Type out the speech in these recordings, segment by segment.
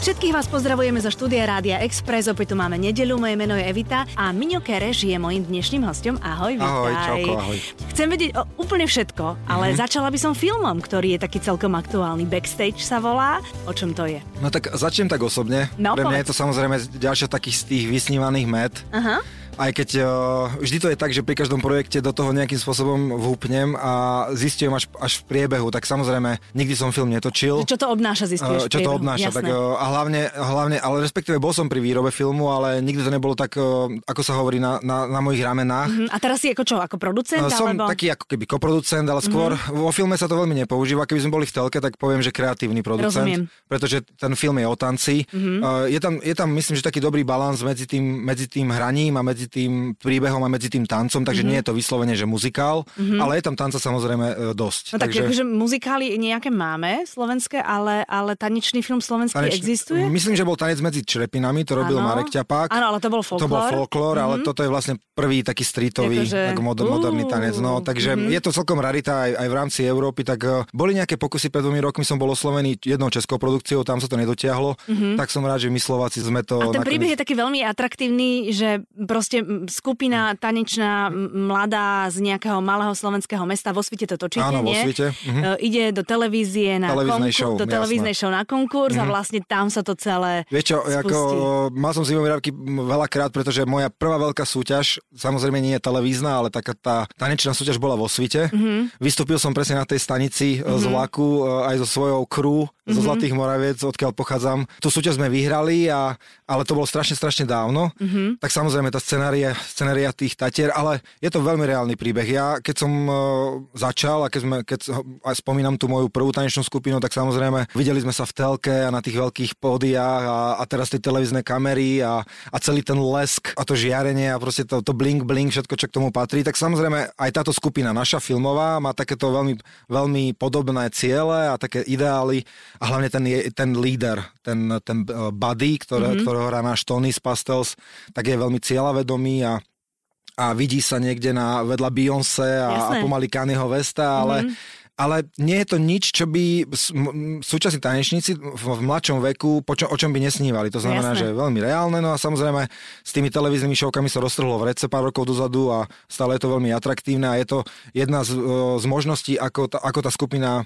Všetkých vás pozdravujeme zo štúdia Rádia Express. Opäť tu máme nedelu, moje meno je Evita a Miňo Kereš je mojim dnešným hostom. Ahoj, vítaj. Ahoj, čauko, ahoj. Chcem vedieť o, úplne všetko, ale mm-hmm. začala by som filmom, ktorý je taký celkom aktuálny. Backstage sa volá. O čom to je? No tak začnem tak osobne. No, Pre mňa povedz. je to samozrejme ďalšia takých z tých vysnívaných met. Aha. Aj keď uh, vždy to je tak, že pri každom projekte do toho nejakým spôsobom vhúpnem a zistujem až, až v priebehu, tak samozrejme nikdy som film netočil. Čo to obnáša, zistuješ? Uh, čo to obnáša, Jasné. tak, uh, a hlavne, hlavne, ale respektíve bol som pri výrobe filmu, ale nikdy to nebolo tak, uh, ako sa hovorí, na, na, na mojich ramenách. Mhm. A teraz si ako čo, ako producent? Uh, Som alebo... taký ako keby koproducent, ale skôr Mhm. vo filme sa to veľmi nepoužíva. Keby sme boli v telke, tak poviem, že kreatívny producent. Rozumiem. Pretože ten film je o tanci. Uh, je, tam, je tam, myslím, že taký dobrý balans medzi tým, medzi tým hraním a medzi tým príbehom a medzi tým tancom, takže nie je to vyslovene, že muzikál, ale je tam tanca samozrejme uh, dosť. Mhm. No tak takže... akože muzikály nejaké máme slovenské, ale, ale tanečný film slovenský Tanečný- existuje? Myslím, že bol tanec medzi črepinami, to robil Áno. Marek Ťapák. Áno, ale to bol To folklór. bol folklór, ale toto je vlastne prvý taký streetový, Akože, ako moder, uú, moderný tanec. No, takže mhm. je to celkom rarita aj, aj v rámci Európy, tak uh, boli nejaké pokusy pred dvomi rokmi, som bol oslovený jednou českou produkciou, tam sa to nedotiahlo, tak som rád, že my Slováci sme to... Mhm. A ten príbeh je nakoniec- taký veľmi atraktívny, že proste m, skupina tanečná, m, mladá z nejakého malého slovenského mesta, vo svete to točíte, Áno, vo nie? svete, mhm. E, Ide do televízie na Televíznej konkur- show, do televíznej show na konkurs a vlastne tam sa to celé Vieš čo, spustí. ako, mal som zimové rávky veľakrát, pretože moja prvá veľká súťaž, samozrejme nie je televízna, ale taká tá tanečná súťaž bola vo svite. Mm-hmm. Vystúpil som presne na tej stanici mm-hmm. z vlaku e, aj so svojou crew mm-hmm. zo Zlatých Moraviec, odkiaľ pochádzam. Tú súťaž sme vyhrali, a, ale to bolo strašne, strašne dávno. Mm-hmm. Tak samozrejme tá scenária, scenária tých tatier, ale je to veľmi reálny príbeh. Ja keď som uh, začal a keď, sme, keď aj spomínam tú moju prvú tanečnú skupinu, tak samozrejme videli sme sa v telke a na tých veľkých pódiách a, a teraz tie televízne kamery a, a celý ten lesk a to žiarenie a proste to, to blink blink, všetko, čo k tomu patrí. Tak samozrejme aj táto skupina naša filmová má takéto veľmi, veľmi podobné ciele a také ideály a hlavne ten, ten líder, ten, ten uh, buddy, ktoré, mm-hmm. ktorého hrá náš Tony z Pastels, tak je veľmi cieľavedomý a a vidí sa niekde na vedľa Beyoncé a, a Jasné. pomaly Kanyho Westa, ale, mm-hmm. ale nie je to nič, čo by súčasní tanečníci v, mladšom veku, po čo, o čom by nesnívali. To znamená, Jasné. že je veľmi reálne. No a samozrejme s tými televíznymi šovkami sa roztrhlo v rece pár rokov dozadu a stále je to veľmi atraktívne a je to jedna z, z možností, ako tá, ako tá skupina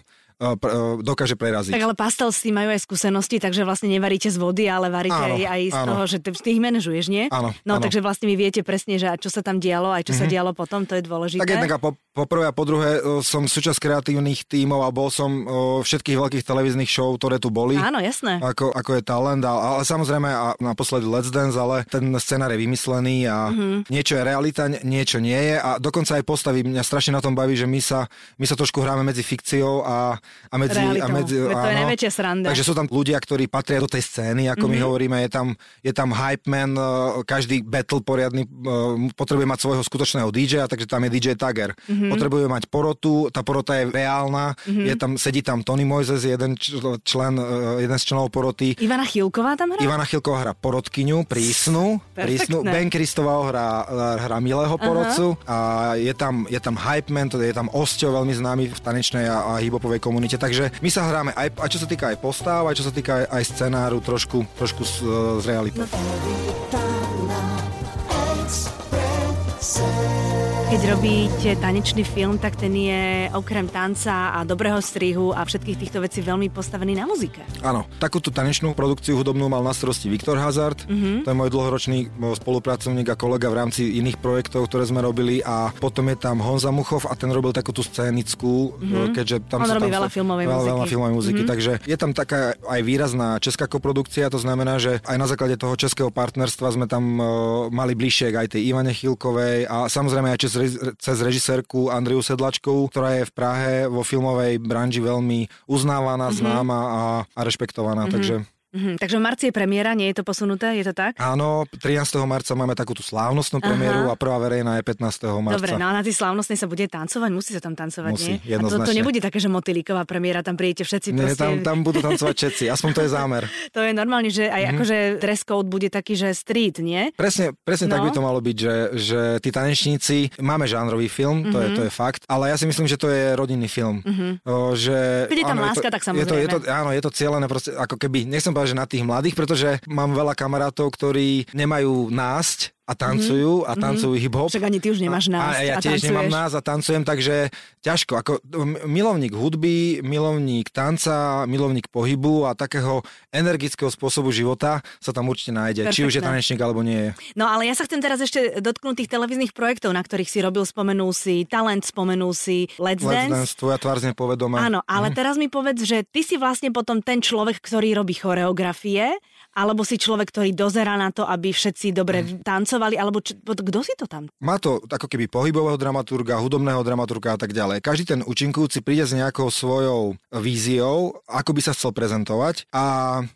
dokáže preraziť. Tak ale pastel s tým majú aj skúsenosti, takže vlastne nevaríte z vody, ale varíte Áno, aj, aj z áno. toho, že ty, ty ich manažuješ, nie? Áno, No áno. takže vlastne vy viete presne, že čo sa tam dialo, aj čo sa dialo potom, to je dôležité. Tak jednak a po, po prvé a po druhé e, som súčasť kreatívnych tímov a bol som všetkých veľkých televíznych show, ktoré tu boli. Áno, jasné. Ako, ako je talent, a- ale samozrejme a naposledy Let's Dance, ale ten scenár je vymyslený a Mhm. mm-hmm. niečo je realita, niečo nie je a dokonca aj postavy, mňa strašne na tom baví, že my sa, my sa trošku hráme medzi fikciou a, a medzi... Realitou. A medzi Veď to je najväčšia sranda. Takže sú tam ľudia, ktorí patria do tej scény, ako mm-hmm. my hovoríme, je tam, je tam hype man, eh, každý battle poriadny eh, potrebuje mať svojho skutočného DJ, takže tam je DJ Tagger. Mm-hmm. Potrebuje mať porotu, tá porota je reálna, mm-hmm. je tam, sedí tam Tony Moises, jeden čl- člen, eh, jeden z členov poroty. Ivana Chilková tam hrá? Ivana Chilková hrá porotkyňu, prísnu, prísnu. Ben Kristová hrá, hrá milého porodcu a je tam, je tam hype man, je tam Osťo, veľmi známy v tanečnej a, a hiphopovej komunite, takže my sa hráme aj, aj čo sa týka aj postáv, aj čo sa týka aj, aj scenáru, trošku, trošku z, z reality. Keď robíte tanečný film, tak ten je okrem tanca a dobrého strihu a všetkých týchto vecí veľmi postavený na muzike. Áno, takúto tanečnú produkciu hudobnú mal na starosti Viktor Hazard, mm-hmm. to je môj dlhoročný mo, spolupracovník a kolega v rámci iných projektov, ktoré sme robili a potom je tam Honza Muchov a ten robil takú tú scénickú, mm-hmm. keďže tam On sa robí tam veľa sa- filmovej veľa, muziky. Veľa filmovej muziky, mm-hmm. takže je tam taká aj výrazná česká koprodukcia, to znamená, že aj na základe toho českého partnerstva sme tam uh, mali bližšie aj tej Ivane Chilkovej a samozrejme aj cez, cez režisérku Andriu Sedlačkovú, ktorá je v Prahe vo filmovej branži veľmi uznávaná, mm-hmm. známa a, a rešpektovaná, mm-hmm. takže Mhm, takže v marci je premiéra, nie je to posunuté, je to tak? Áno, 13. marca máme takú tú slávnostnú premiéru Aha. a prvá verejná je 15. marca. Dobre, no a na tej slávnostnej sa bude tancovať, musí sa tam tancovať, musí, nie? A to, to nebude také, že motýliková premiéra, tam prídete všetci nie, proste... tam, tam budú tancovať všetci, aspoň to je zámer. to je normálne, že aj mm-hmm. akože dress code bude taký, že street, nie? Presne, presne no. tak by to malo byť, že, že tí tanečníci, máme žánrový film, mm-hmm. to, je, to je fakt, ale ja si myslím, že to je rodinný film. Mm-hmm. O, že, Keď je tam áno, láska, je to, tak samozrejme. Je to, je to, áno, je to cieľené proste, ako keby, nechcem povedať, že na tých mladých, pretože mám veľa kamarátov, ktorí nemajú násť a tancujú mm-hmm. a mhm. tancujú mm-hmm. hip-hop. Však ani ty už nemáš nás. A, a ja tiež tancuješ. nemám nás a tancujem, takže ťažko. Ako milovník hudby, milovník tanca, milovník pohybu a takého energického spôsobu života sa tam určite nájde. Perfektne. Či už je tanečník alebo nie je. No ale ja sa chcem teraz ešte dotknúť tých televíznych projektov, na ktorých si robil, spomenul si Talent, spomenul si Let's, Let's Dance. Dance. Tvoja tvár zne povedomá. Áno, ale mm. teraz mi povedz, že ty si vlastne potom ten človek, ktorý robí choreografie alebo si človek, ktorý dozera na to, aby všetci dobre mm. tancovali, alebo č- kto si to tam? Má to ako keby pohybového dramaturga, hudobného dramaturga a tak ďalej. Každý ten účinkujúci príde s nejakou svojou víziou, ako by sa chcel prezentovať a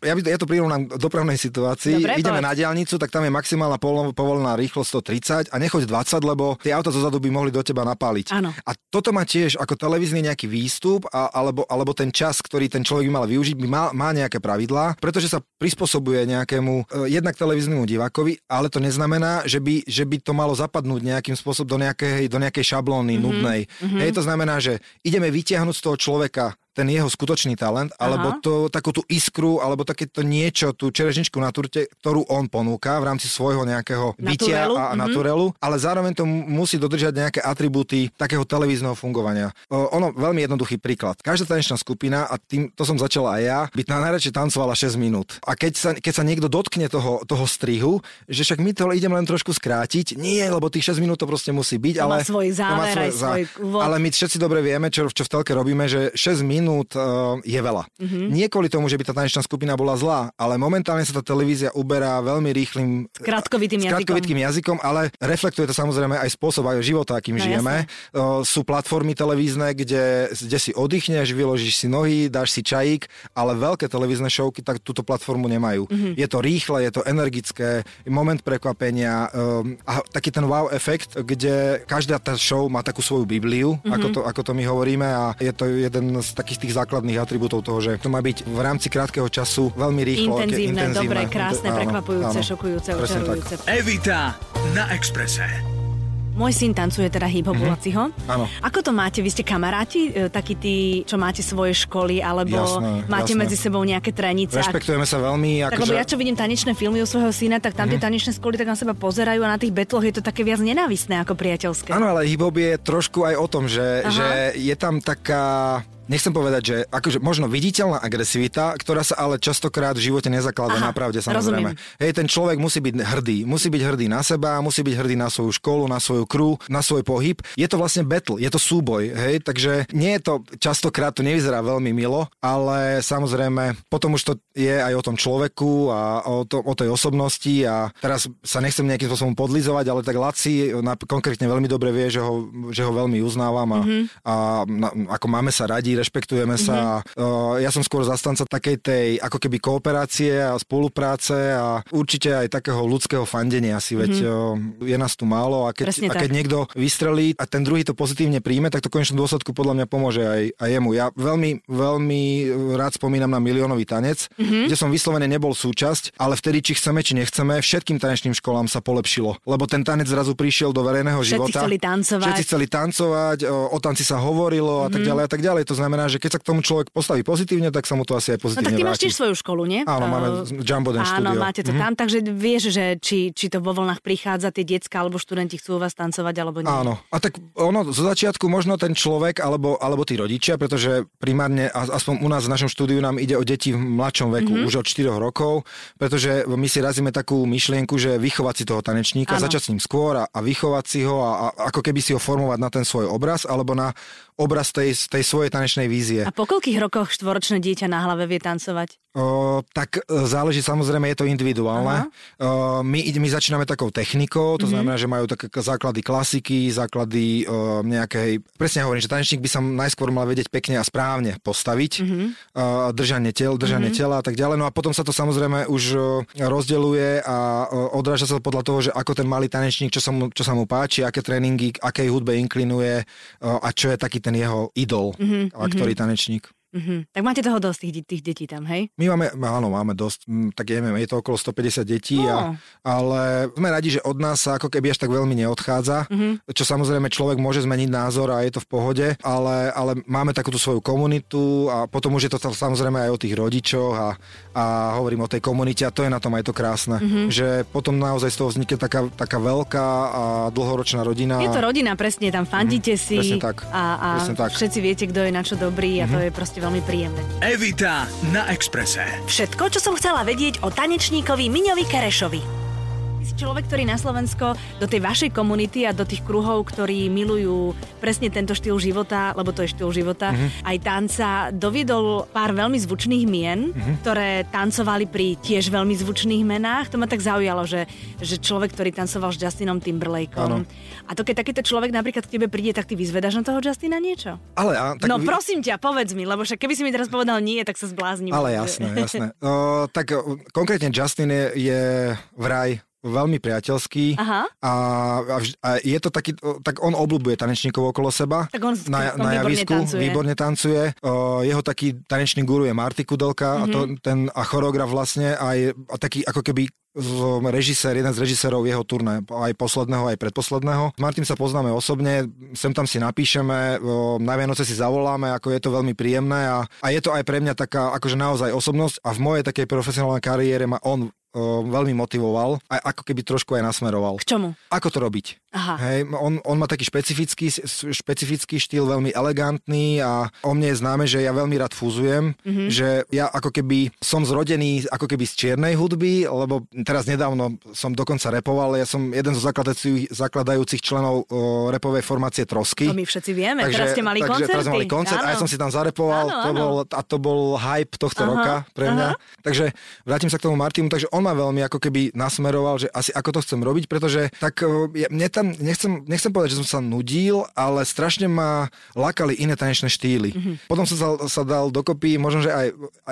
ja, by, ja to prirovnám k dopravnej situácii. Dobre, Ideme povedz. na diálnicu, tak tam je maximálna povolená rýchlosť 130 a nechoď 20, lebo tie auta zozadu by mohli do teba napáliť. Áno. A toto má tiež ako televízny nejaký výstup a, alebo, alebo ten čas, ktorý ten človek by mal využiť, by mal, má nejaké pravidlá, pretože sa prispôsobuje spôsobuje nejakému uh, jednak televíznemu divákovi, ale to neznamená, že by, že by to malo zapadnúť nejakým spôsobom do nejakej, do nejakej šablóny mm-hmm. nudnej. Mm-hmm. Hej, to znamená, že ideme vytiahnuť z toho človeka ten jeho skutočný talent, alebo Aha. to, takú tú iskru, alebo takéto niečo, tú čerežničku na turte, ktorú on ponúka v rámci svojho nejakého bytia naturelu. a mm-hmm. naturelu, ale zároveň to musí dodržať nejaké atribúty takého televízneho fungovania. O, ono, veľmi jednoduchý príklad. Každá tanečná skupina, a tým to som začala aj ja, by na najradšej tancovala 6 minút. A keď sa, keď sa niekto dotkne toho, toho strihu, že však my to ideme len trošku skrátiť, nie, lebo tých 6 minút to proste musí byť, to ale... Má svoj záver, má svoj, svoj Ale my všetci dobre vieme, čo, čo v telke robíme, že 6 minút minút uh, je veľa. Mm-hmm. Nie kvôli tomu, že by tá tanečná skupina bola zlá, ale momentálne sa tá televízia uberá veľmi rýchlým krátkovitým jazykom. jazykom, ale reflektuje to samozrejme aj spôsob aj života, akým no, žijeme. Uh, sú platformy televízne, kde, kde si oddychneš, vyložíš si nohy, dáš si čajík, ale veľké televízne šovky tak túto platformu nemajú. Mm-hmm. Je to rýchle, je to energické, moment prekvapenia a taký ten wow efekt, kde každá tá show má takú svoju Bibliu, mm-hmm. ako, to, ako to my hovoríme a je to jeden z takých tých základných atribútov toho, že to má byť v rámci krátkeho času veľmi rýchlo. Intenzívne, intenzívne dobre, krásne, áno, prekvapujúce, áno, šokujúce, učarujúce. Evita na Exprese. Môj syn tancuje teda hip-hop mm-hmm. Áno. Ako to máte? Vy ste kamaráti? E, takí tí, čo máte svoje školy? Alebo jasné, máte jasné. medzi sebou nejaké trenice? Rešpektujeme sa veľmi. Tak, lebo že... ja čo vidím tanečné filmy u svojho syna, tak tam mm-hmm. tie tanečné školy tak na seba pozerajú a na tých betloch je to také viac nenávistné ako priateľské. Áno, ale hip-hop je trošku aj o tom, že, že je tam taká nechcem povedať, že akože možno viditeľná agresivita, ktorá sa ale častokrát v živote nezakladá na pravde, samozrejme. Rozumiem. Hej, ten človek musí byť hrdý. Musí byť hrdý na seba, musí byť hrdý na svoju školu, na svoju crew, na svoj pohyb. Je to vlastne battle, je to súboj, hej, takže nie je to, častokrát to nevyzerá veľmi milo, ale samozrejme potom už to je aj o tom človeku a o, to, o tej osobnosti a teraz sa nechcem nejakým spôsobom podlizovať, ale tak Laci konkrétne veľmi dobre vie, že ho, že ho veľmi uznávam a, mm-hmm. a na, ako máme sa radi, rešpektujeme sa. Mm-hmm. Ja som skôr zastanca takej tej ako keby kooperácie a spolupráce a určite aj takého ľudského fandenia si, veď mm-hmm. je nás tu málo a keď, a keď niekto vystrelí a ten druhý to pozitívne príjme, tak to konečnom dôsledku podľa mňa pomôže aj, aj jemu. Ja veľmi, veľmi rád spomínam na miliónový tanec, mm-hmm. kde som vyslovene nebol súčasť, ale vtedy, či chceme, či nechceme, všetkým tanečným školám sa polepšilo, lebo ten tanec zrazu prišiel do verejného Všetci života. Chceli tancovať. Všetci chceli tancovať, o, o tanci sa hovorilo a mm-hmm. tak mhm. ďalej a tak ďalej. To znamená, znamená, že keď sa k tomu človek postaví pozitívne, tak sa mu to asi aj pozitívne No tak ty máš tiež svoju školu, nie? Áno, máme Jumbo Den Áno, máte to mm-hmm. tam, takže vieš, že či, či to vo voľnách prichádza, tie decka alebo študenti chcú u vás tancovať, alebo nie. Áno, a tak ono, zo začiatku možno ten človek alebo, alebo tí rodičia, pretože primárne, aspoň u nás v našom štúdiu nám ide o deti v mladšom veku, mm-hmm. už od 4 rokov, pretože my si razíme takú myšlienku, že vychovať si toho tanečníka, áno. začať s ním skôr a, a vychovať si ho a, a ako keby si ho formovať na ten svoj obraz alebo na obraz tej, tej svojej tanečnej vízie. A po koľkých rokoch štvoročné dieťa na hlave vie tancovať? O, tak e, záleží samozrejme, je to individuálne. O, my, my začíname takou technikou, to mm-hmm. znamená, že majú také základy klasiky, základy o, nejakej... Presne hovorím, že tanečník by sa najskôr mal vedieť pekne a správne postaviť, mm-hmm. o, držanie, tel, držanie mm-hmm. tela a tak ďalej. No a potom sa to samozrejme už rozdeluje a odráža sa podľa toho, že ako ten malý tanečník, čo sa mu, čo sa mu páči, aké tréningy, akej hudbe inklinuje o, a čo je taký ten jeho idol, mm-hmm. a ktorý tanečník. Mm-hmm. Tak máte toho dosť tých, tých detí tam, hej? My máme, áno, máme dosť, tak neviem, je to okolo 150 detí, oh. a, ale sme radi, že od nás sa ako keby až tak veľmi neodchádza, mm-hmm. čo samozrejme človek môže zmeniť názor a je to v pohode, ale, ale máme takúto svoju komunitu a potom už je to samozrejme aj o tých rodičoch a, a hovorím o tej komunite a to je na tom aj to krásne, mm-hmm. že potom naozaj z toho vznikne taká, taká veľká a dlhoročná rodina. Je to rodina, presne, tam fandíte mm-hmm. si presne tak. a, a presne tak. všetci viete, kto je na čo dobrý a mm-hmm. to je proste proste veľmi príjemné. Evita na Exprese. Všetko, čo som chcela vedieť o tanečníkovi Miňovi Kerešovi človek, ktorý na Slovensko do tej vašej komunity a do tých kruhov, ktorí milujú presne tento štýl života, lebo to je štýl života, mm-hmm. aj tanca, doviedol pár veľmi zvučných mien, mm-hmm. ktoré tancovali pri tiež veľmi zvučných menách. To ma tak zaujalo, že, že človek, ktorý tancoval s Justinom Timberlakeom. Ano. A to keď takýto človek napríklad k tebe príde, tak ty vyzvedaš na toho Justina niečo? Ale, a, tak no vy... prosím ťa, povedz mi, lebo však keby si mi teraz povedal nie, tak sa zbláznim. Ale jasné, jasné. o, tak konkrétne Justin je, je vraj veľmi priateľský Aha. A, a, a je to taký, tak on obľúbuje tanečníkov okolo seba. Tak on, na, on na javisku, tancuje. výborne tancuje. O, jeho taký tanečný guru je Marty Kudelka mm-hmm. a, to, mhm. ten, a choreograf vlastne aj a taký ako keby režisér, jeden z režisérov jeho turné, aj posledného, aj predposledného. S Martin sa poznáme osobne, sem tam si napíšeme, na Vianoce si zavoláme, ako je to veľmi príjemné a, a je to aj pre mňa taká akože naozaj osobnosť a v mojej takej profesionálnej kariére ma on veľmi motivoval a ako keby trošku aj nasmeroval. K čomu? Ako to robiť. Aha. Hej, on, on má taký špecifický, špecifický štýl, veľmi elegantný a o mne je známe, že ja veľmi rád fúzujem, mm-hmm. že ja ako keby som zrodený ako keby z čiernej hudby, lebo teraz nedávno som dokonca repoval, ja som jeden zo zakladajúcich, členov o, repovej formácie Trosky. To my všetci vieme, takže, teraz ste mali takže koncerty. Teraz mali koncert áno. a ja som si tam zarepoval, áno, to áno. Bol, a to bol hype tohto aha, roka pre mňa. Aha. Takže vrátim sa k tomu Martinu, takže on ma veľmi ako keby nasmeroval, že asi ako to chcem robiť, pretože tak ja, mne tam, nechcem, nechcem povedať, že som sa nudil, ale strašne ma lákali iné tanečné štýly. Mm-hmm. Potom som sa, sa dal dokopy, možno, že aj,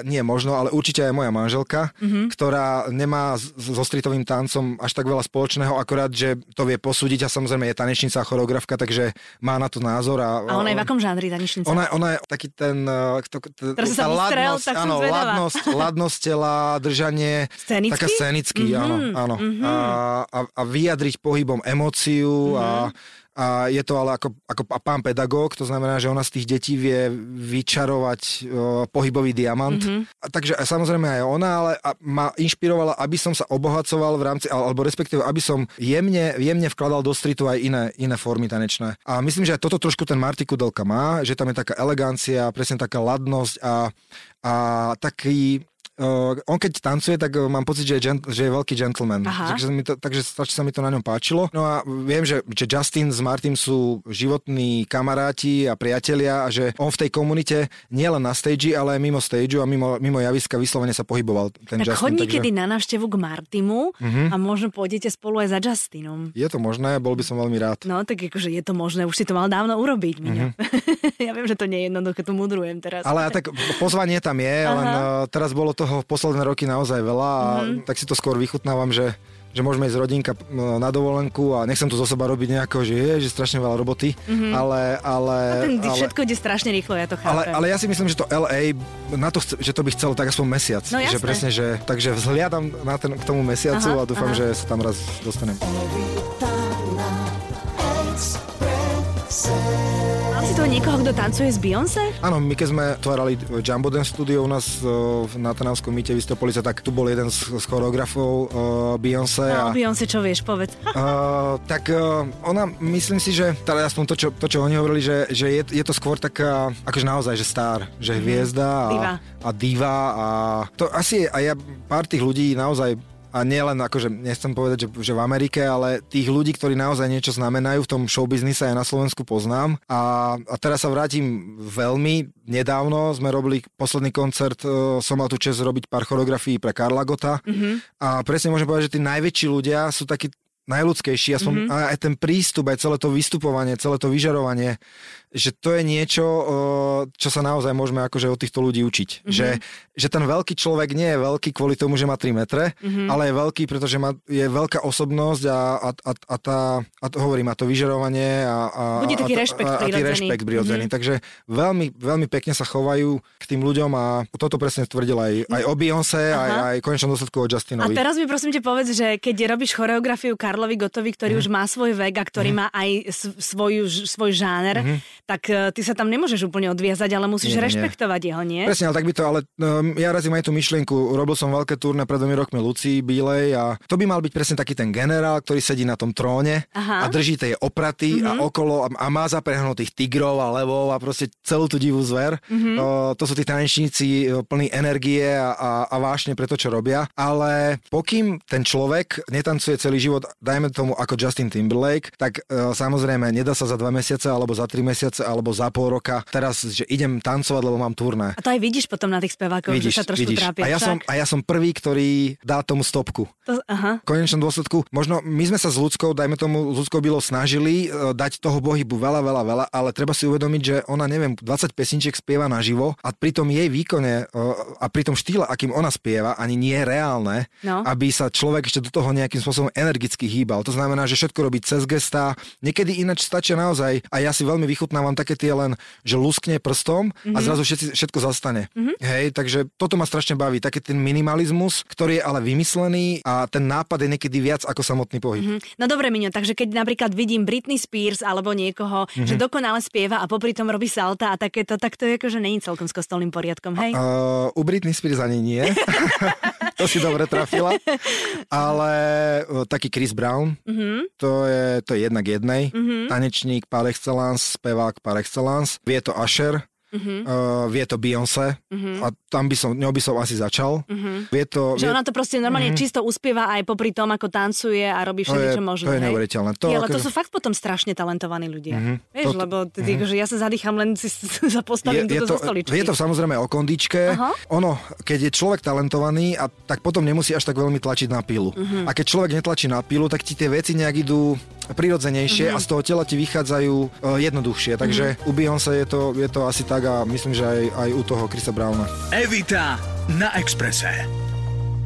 nie možno, ale určite aj moja manželka, mm-hmm. ktorá nemá so stritovým tancom až tak veľa spoločného, akorát, že to vie posúdiť a samozrejme je tanečnica a choreografka, takže má na to názor. A, a ona je v akom žánri tanečnica? Ona, ona je taký ten... To, to, Teraz tá sa ladnosť, tak áno, ladnosť, ladnosť tela, držanie. Scénicky? Taká scénicky, mm-hmm. áno. áno. Mm-hmm. A, a, a vyjadriť pohybom emóciu mm-hmm. a a je to ale ako, ako pán pedagóg, to znamená, že ona z tých detí vie vyčarovať o, pohybový diamant. Mm-hmm. A, takže a samozrejme aj ona, ale a, ma inšpirovala, aby som sa obohacoval v rámci, alebo respektíve, aby som jemne, jemne vkladal do stritu aj iné, iné formy tanečné. A myslím, že aj toto trošku ten Marty Kudelka má, že tam je taká elegancia, presne taká ladnosť a, a taký Uh, on keď tancuje, tak uh, mám pocit, že je, gent, že je veľký gentleman. Takže, mi to, takže sa mi to na ňom páčilo. No a viem, že, že Justin s Martin sú životní kamaráti a priatelia a že on v tej komunite nielen na stage, ale aj mimo stage a mimo, mimo javiska vyslovene sa pohyboval ten tak Justin. chodí takže... kedy na návštevu k Martimu uh-huh. a možno pôjdete spolu aj za Justinom. Je to možné, bol by som veľmi rád. No tak akože je to možné, už si to mal dávno urobiť, Uh-huh. ja viem, že to nie je jednoduché, tu mudrujem teraz. Ale tak pozvanie tam je, len uh, teraz bolo to toho posledné roky naozaj veľa a mm-hmm. tak si to skôr vychutnávam, že že môžeme ísť rodinka na dovolenku a nechcem tu zo seba robiť nejako, že je, že strašne veľa roboty, mm-hmm. ale... ale a ten ale, všetko ide strašne rýchlo, ja to chápem. Ale, ale ja si myslím, že to LA, na to, že to by chcelo tak aspoň mesiac. No že presne, že, takže vzhliadam na ten, k tomu mesiacu aha, a dúfam, aha. že sa tam raz dostanem. Niekoho, kto tancuje z Beyoncé? Áno, my keď sme otvárali Jumbo Dance studio u nás na Trnavskom mýte v Istopolice, tak tu bol jeden z, z choreografov uh, Beyoncé. No, a, Beyoncé, čo vieš, povedz. Uh, tak uh, ona, myslím si, že teda aspoň to, čo, to, čo oni hovorili, že, že je, je to skôr taká, akože naozaj, že star, že mhm. hviezda a, diva. a diva a to asi je, a ja pár tých ľudí naozaj a nielen akože, nechcem povedať, že, že v Amerike, ale tých ľudí, ktorí naozaj niečo znamenajú v tom showbiznise aj na Slovensku poznám. A, a teraz sa vrátim veľmi nedávno, sme robili posledný koncert, uh, som mal tu čas robiť pár choreografií pre Karla Gota mm-hmm. a presne môžem povedať, že tí najväčší ľudia sú takí najľudskejší, aspoň mm-hmm. aj ten prístup, aj celé to vystupovanie, celé to vyžarovanie, že to je niečo, čo sa naozaj môžeme akože od týchto ľudí učiť. Mm-hmm. Že, že ten veľký človek nie je veľký kvôli tomu, že má 3 metre, mm-hmm. ale je veľký, pretože má, je veľká osobnosť a, a, a, a, tá, a to hovorím, a to vyžarovanie a, a, Bude taký a, rešpekt a, a, a rešpekt prirodzený. Mm-hmm. Takže veľmi, veľmi pekne sa chovajú k tým ľuďom a toto presne tvrdil aj, aj o Beyoncé, aj, aj konečnom dôsledku o Justinovi. A teraz mi prosím te povedz, že keď robíš choreografiu Karlovi Gotovi, ktorý mm-hmm. už má svoj vek a ktorý mm-hmm. má aj svoju, svoj žáner, mm-hmm. tak e, ty sa tam nemôžeš úplne odviazať, ale musíš nie, rešpektovať nie. jeho, nie? Presne, ale tak by to, ale um, ja razím aj tú myšlienku, robil som veľké turné pred dvomi rokmi Lucii Bílej a to by mal byť presne taký ten generál, ktorý sedí na tom tróne Aha. a drží tie opraty mm-hmm. a mhm. okolo a, a má zaprehnutých tigrov a levov a proste celú tú divú zver. Mm-hmm. To sú tí tanečníci plní energie a, a, a vášne pre to, čo robia. Ale pokým ten človek netancuje celý život, dajme tomu ako Justin Timberlake, tak e, samozrejme nedá sa za dva mesiace alebo za tri mesiace alebo za pol roka teraz, že idem tancovať, lebo mám turné. A to aj vidíš potom na tých spevákoch, vidíš, že sa trošku vidíš. trápia. A ja, som, a ja som prvý, ktorý dá tomu stopku. To, aha. V konečnom dôsledku, možno my sme sa s ľudskou, dajme tomu, s ľudskou bylo snažili uh, dať toho bohybu veľa, veľa, veľa, ale treba si uvedomiť, že ona, neviem, 20 pesničiek spieva naživo a pri tom jej výkone uh, a pri tom štýle, akým ona spieva, ani nie je reálne, no. aby sa človek ešte do toho nejakým spôsobom energicky hýbal. To znamená, že všetko robí cez gesta. Niekedy ináč stačia naozaj, a ja si veľmi vychutnávam také tie len, že luskne prstom mm-hmm. a mhm. zrazu všetci, všetko zastane. Mm-hmm. Hej, takže toto ma strašne baví. Taký ten minimalizmus, ktorý je ale vymyslený a ten nápad je niekedy viac ako samotný pohyb. Mm-hmm. No dobre, Miňo, takže keď napríklad vidím Britney Spears alebo niekoho, mm-hmm. že dokonale spieva a popri tom robí salta a takéto, tak to je ako, že není celkom s kostolným poriadkom, hej? Uh, u Britney Spears ani nie. to si dobre trafila. Ale uh, taký Chris Brown, mm-hmm. to, je, to je jednak jednej. Mm-hmm. Tanečník par excellence, spevák par excellence. Vie to Asher, Uh, vie to Beyoncé uh-huh. a tam by som, ňou by som asi začal. Uh-huh. Vie to, že vie... ona to proste normálne uh-huh. čisto uspieva aj popri tom, ako tancuje a robí všetko, čo možno. To je neuveriteľné. To, je, ale to sú fakt potom strašne talentovaní ľudia. Uh-huh. Vieš, to, lebo ty, uh-huh. že ja sa zadýcham len si sa postavím je, je to, stoličky. Je to samozrejme o kondičke. Uh-huh. Ono, keď je človek talentovaný, a tak potom nemusí až tak veľmi tlačiť na pilu. Uh-huh. A keď človek netlačí na pilu, tak ti tie veci nejak idú prirodzenejšie uh-huh. a z toho tela ti vychádzajú uh, jednoduchšie. Takže uh-huh. u Beyoncé je to, je to asi tak a myslím, že aj, aj u toho Krisa Browna. Evita na Exprese.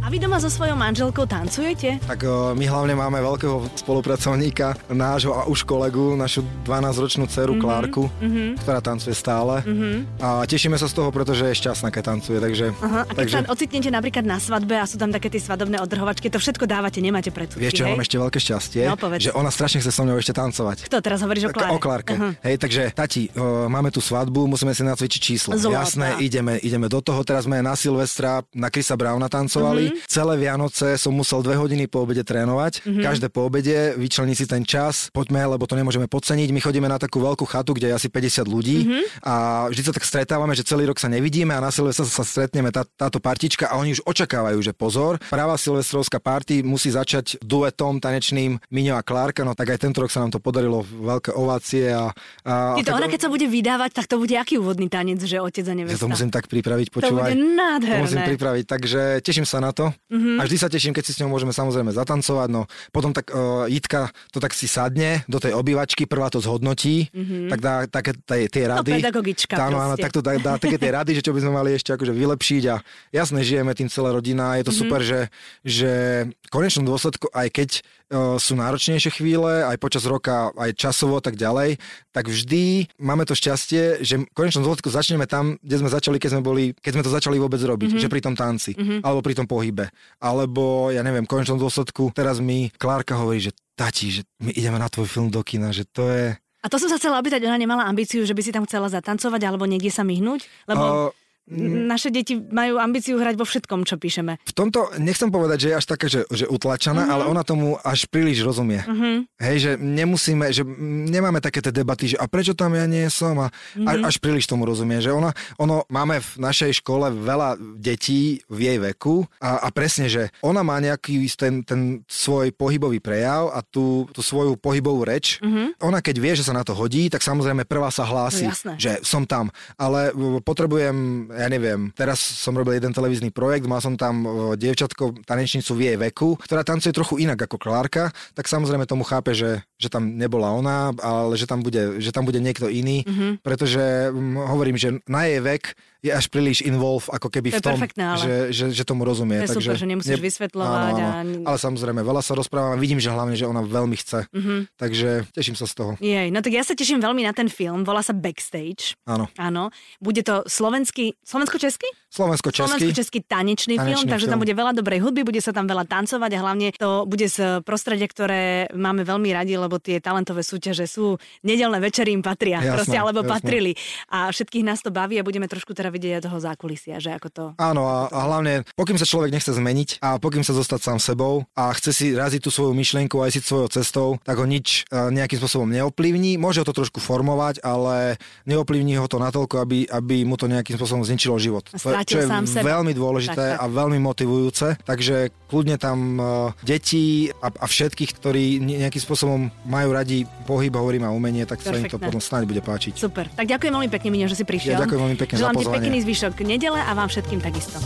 A vy doma so svojou manželkou tancujete? Tak my hlavne máme veľkého spolupracovníka, nášho a už kolegu, našu 12-ročnú dceru mm-hmm. Klárku, mm-hmm. ktorá tancuje stále. Mm-hmm. A tešíme sa z toho, pretože je šťastná, keď tancuje. Takže, Aha. A keď takže... sa ocitnete napríklad na svadbe a sú tam také tie svadobné odrhovačky, to všetko dávate, nemáte predsudky, Vieš, čo mám ešte veľké šťastie? No, že ona strašne chce so mnou ešte tancovať. Kto teraz hovoríš o Kláre? O Klárke. Uh-huh. Hej, takže tati, uh, máme tu svadbu, musíme si nacvičiť číslo. Zlota. Jasné, ideme, ideme do toho. Teraz sme na Silvestra na Krisa Browna tancovali. Mm-hmm. Celé Vianoce Vianoce som musel dve hodiny po obede trénovať. Mm-hmm. Každé po obede vyčlení si ten čas, poďme, lebo to nemôžeme podceniť. My chodíme na takú veľkú chatu, kde je asi 50 ľudí mm-hmm. a vždy sa tak stretávame, že celý rok sa nevidíme a na Silvestra sa stretneme tá, táto partička a oni už očakávajú, že pozor, práva silvestrovská party musí začať duetom tanečným Miňo a Klárka, no tak aj tento rok sa nám to podarilo, veľké ovácie a... a Ty to ona, keď sa bude vydávať, tak to bude aký úvodný tanec, že otec a nevesta? Ja to musím tak pripraviť, počúvaj. To bude nádherné. To musím pripraviť, takže teším sa na to. Mm-hmm. A vždy sa teším, keď si s ňou môžeme samozrejme zatancovať, no potom tak uh, Jitka to tak si sadne do tej obývačky, prvá to zhodnotí, mm-hmm. tak dá také tie, tie no, rady. No, pedagogička tá, áno, tak to dá, dá také tie rady, že čo by sme mali ešte akože vylepšiť a jasne žijeme tým celá rodina, je to mm-hmm. super, že, že v konečnom dôsledku, aj keď sú náročnejšie chvíle, aj počas roka, aj časovo, tak ďalej, tak vždy máme to šťastie, že v konečnom dôsledku začneme tam, kde sme začali, keď sme boli, keď sme to začali vôbec robiť, mm-hmm. že pri tom tanci, mm-hmm. alebo pri tom pohybe, alebo ja neviem, v konečnom dôsledku teraz mi Klárka hovorí, že tati, že my ideme na tvoj film do kina, že to je... A to som sa chcela opýtať, ona nemala ambíciu, že by si tam chcela zatancovať alebo niekde sa myhnúť? Lebo... Uh, naše deti majú ambíciu hrať vo všetkom, čo píšeme. V tomto nechcem povedať, že je až taká, že, že utlačaná, mm-hmm. ale ona tomu až príliš rozumie. Mm-hmm. Hej, že nemusíme, že nemáme také tie debaty, že a prečo tam ja nie som a mm-hmm. až, príliš tomu rozumie, že ona, ono, máme v našej škole veľa detí v jej veku a, a presne, že ona má nejaký ten, ten svoj pohybový prejav a tú, tú svoju pohybovú reč. Mm-hmm. Ona keď vie, že sa na to hodí, tak samozrejme prvá sa hlási, no, že som tam, ale potrebujem ja neviem, teraz som robil jeden televízny projekt, mal som tam dievčatko, tanečnicu v jej veku, ktorá tancuje trochu inak ako Klárka, tak samozrejme tomu chápe, že, že tam nebola ona, ale že tam bude, že tam bude niekto iný, mm-hmm. pretože hovorím, že na jej vek je až príliš involve ako keby to v tom, že, že, že tomu rozumie. To je takže super, že nemusíš ne... vysvetľovať. Áno, áno. A... Ale samozrejme, veľa sa rozprávam a vidím, že hlavne, že ona veľmi chce. Mm-hmm. Takže teším sa z toho. Jej, no tak ja sa teším veľmi na ten film, volá sa Backstage. Áno. Áno. Bude to slovenský, slovensko-český? Slovensko-český. Slovensko-český tanečný, tanečný film, takže film. tam bude veľa dobrej hudby, bude sa tam veľa tancovať a hlavne to bude z prostredia, ktoré máme veľmi radi, lebo tie talentové súťaže sú nedelné večery im patria, jasné, proste, alebo jasné. patrili. A všetkých nás to baví a budeme trošku teda vidieť aj toho zákulisia, že ako to... Áno a, a hlavne, pokým sa človek nechce zmeniť a pokým sa zostať sám sebou a chce si raziť tú svoju myšlienku aj si svojou cestou, tak ho nič e, nejakým spôsobom neoplivní. Môže ho to trošku formovať, ale neoplivní ho to natoľko, aby, aby mu to nejakým spôsobom zničilo život. Čo je sám veľmi dôležité tak, tak. a veľmi motivujúce. Takže kľudne tam uh, deti a, a všetkých, ktorí nejakým spôsobom majú radi pohyb, hovorím a umenie, tak Perfektné. sa im to potom snáď bude páčiť. Super. Tak ďakujem veľmi pekne, Miňo, že si prišiel. Ja ďakujem veľmi pekne Želám za pozvanie. ti pekný zvyšok nedele a vám všetkým takisto.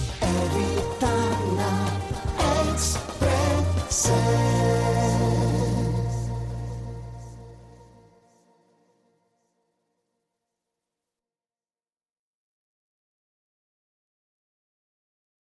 Every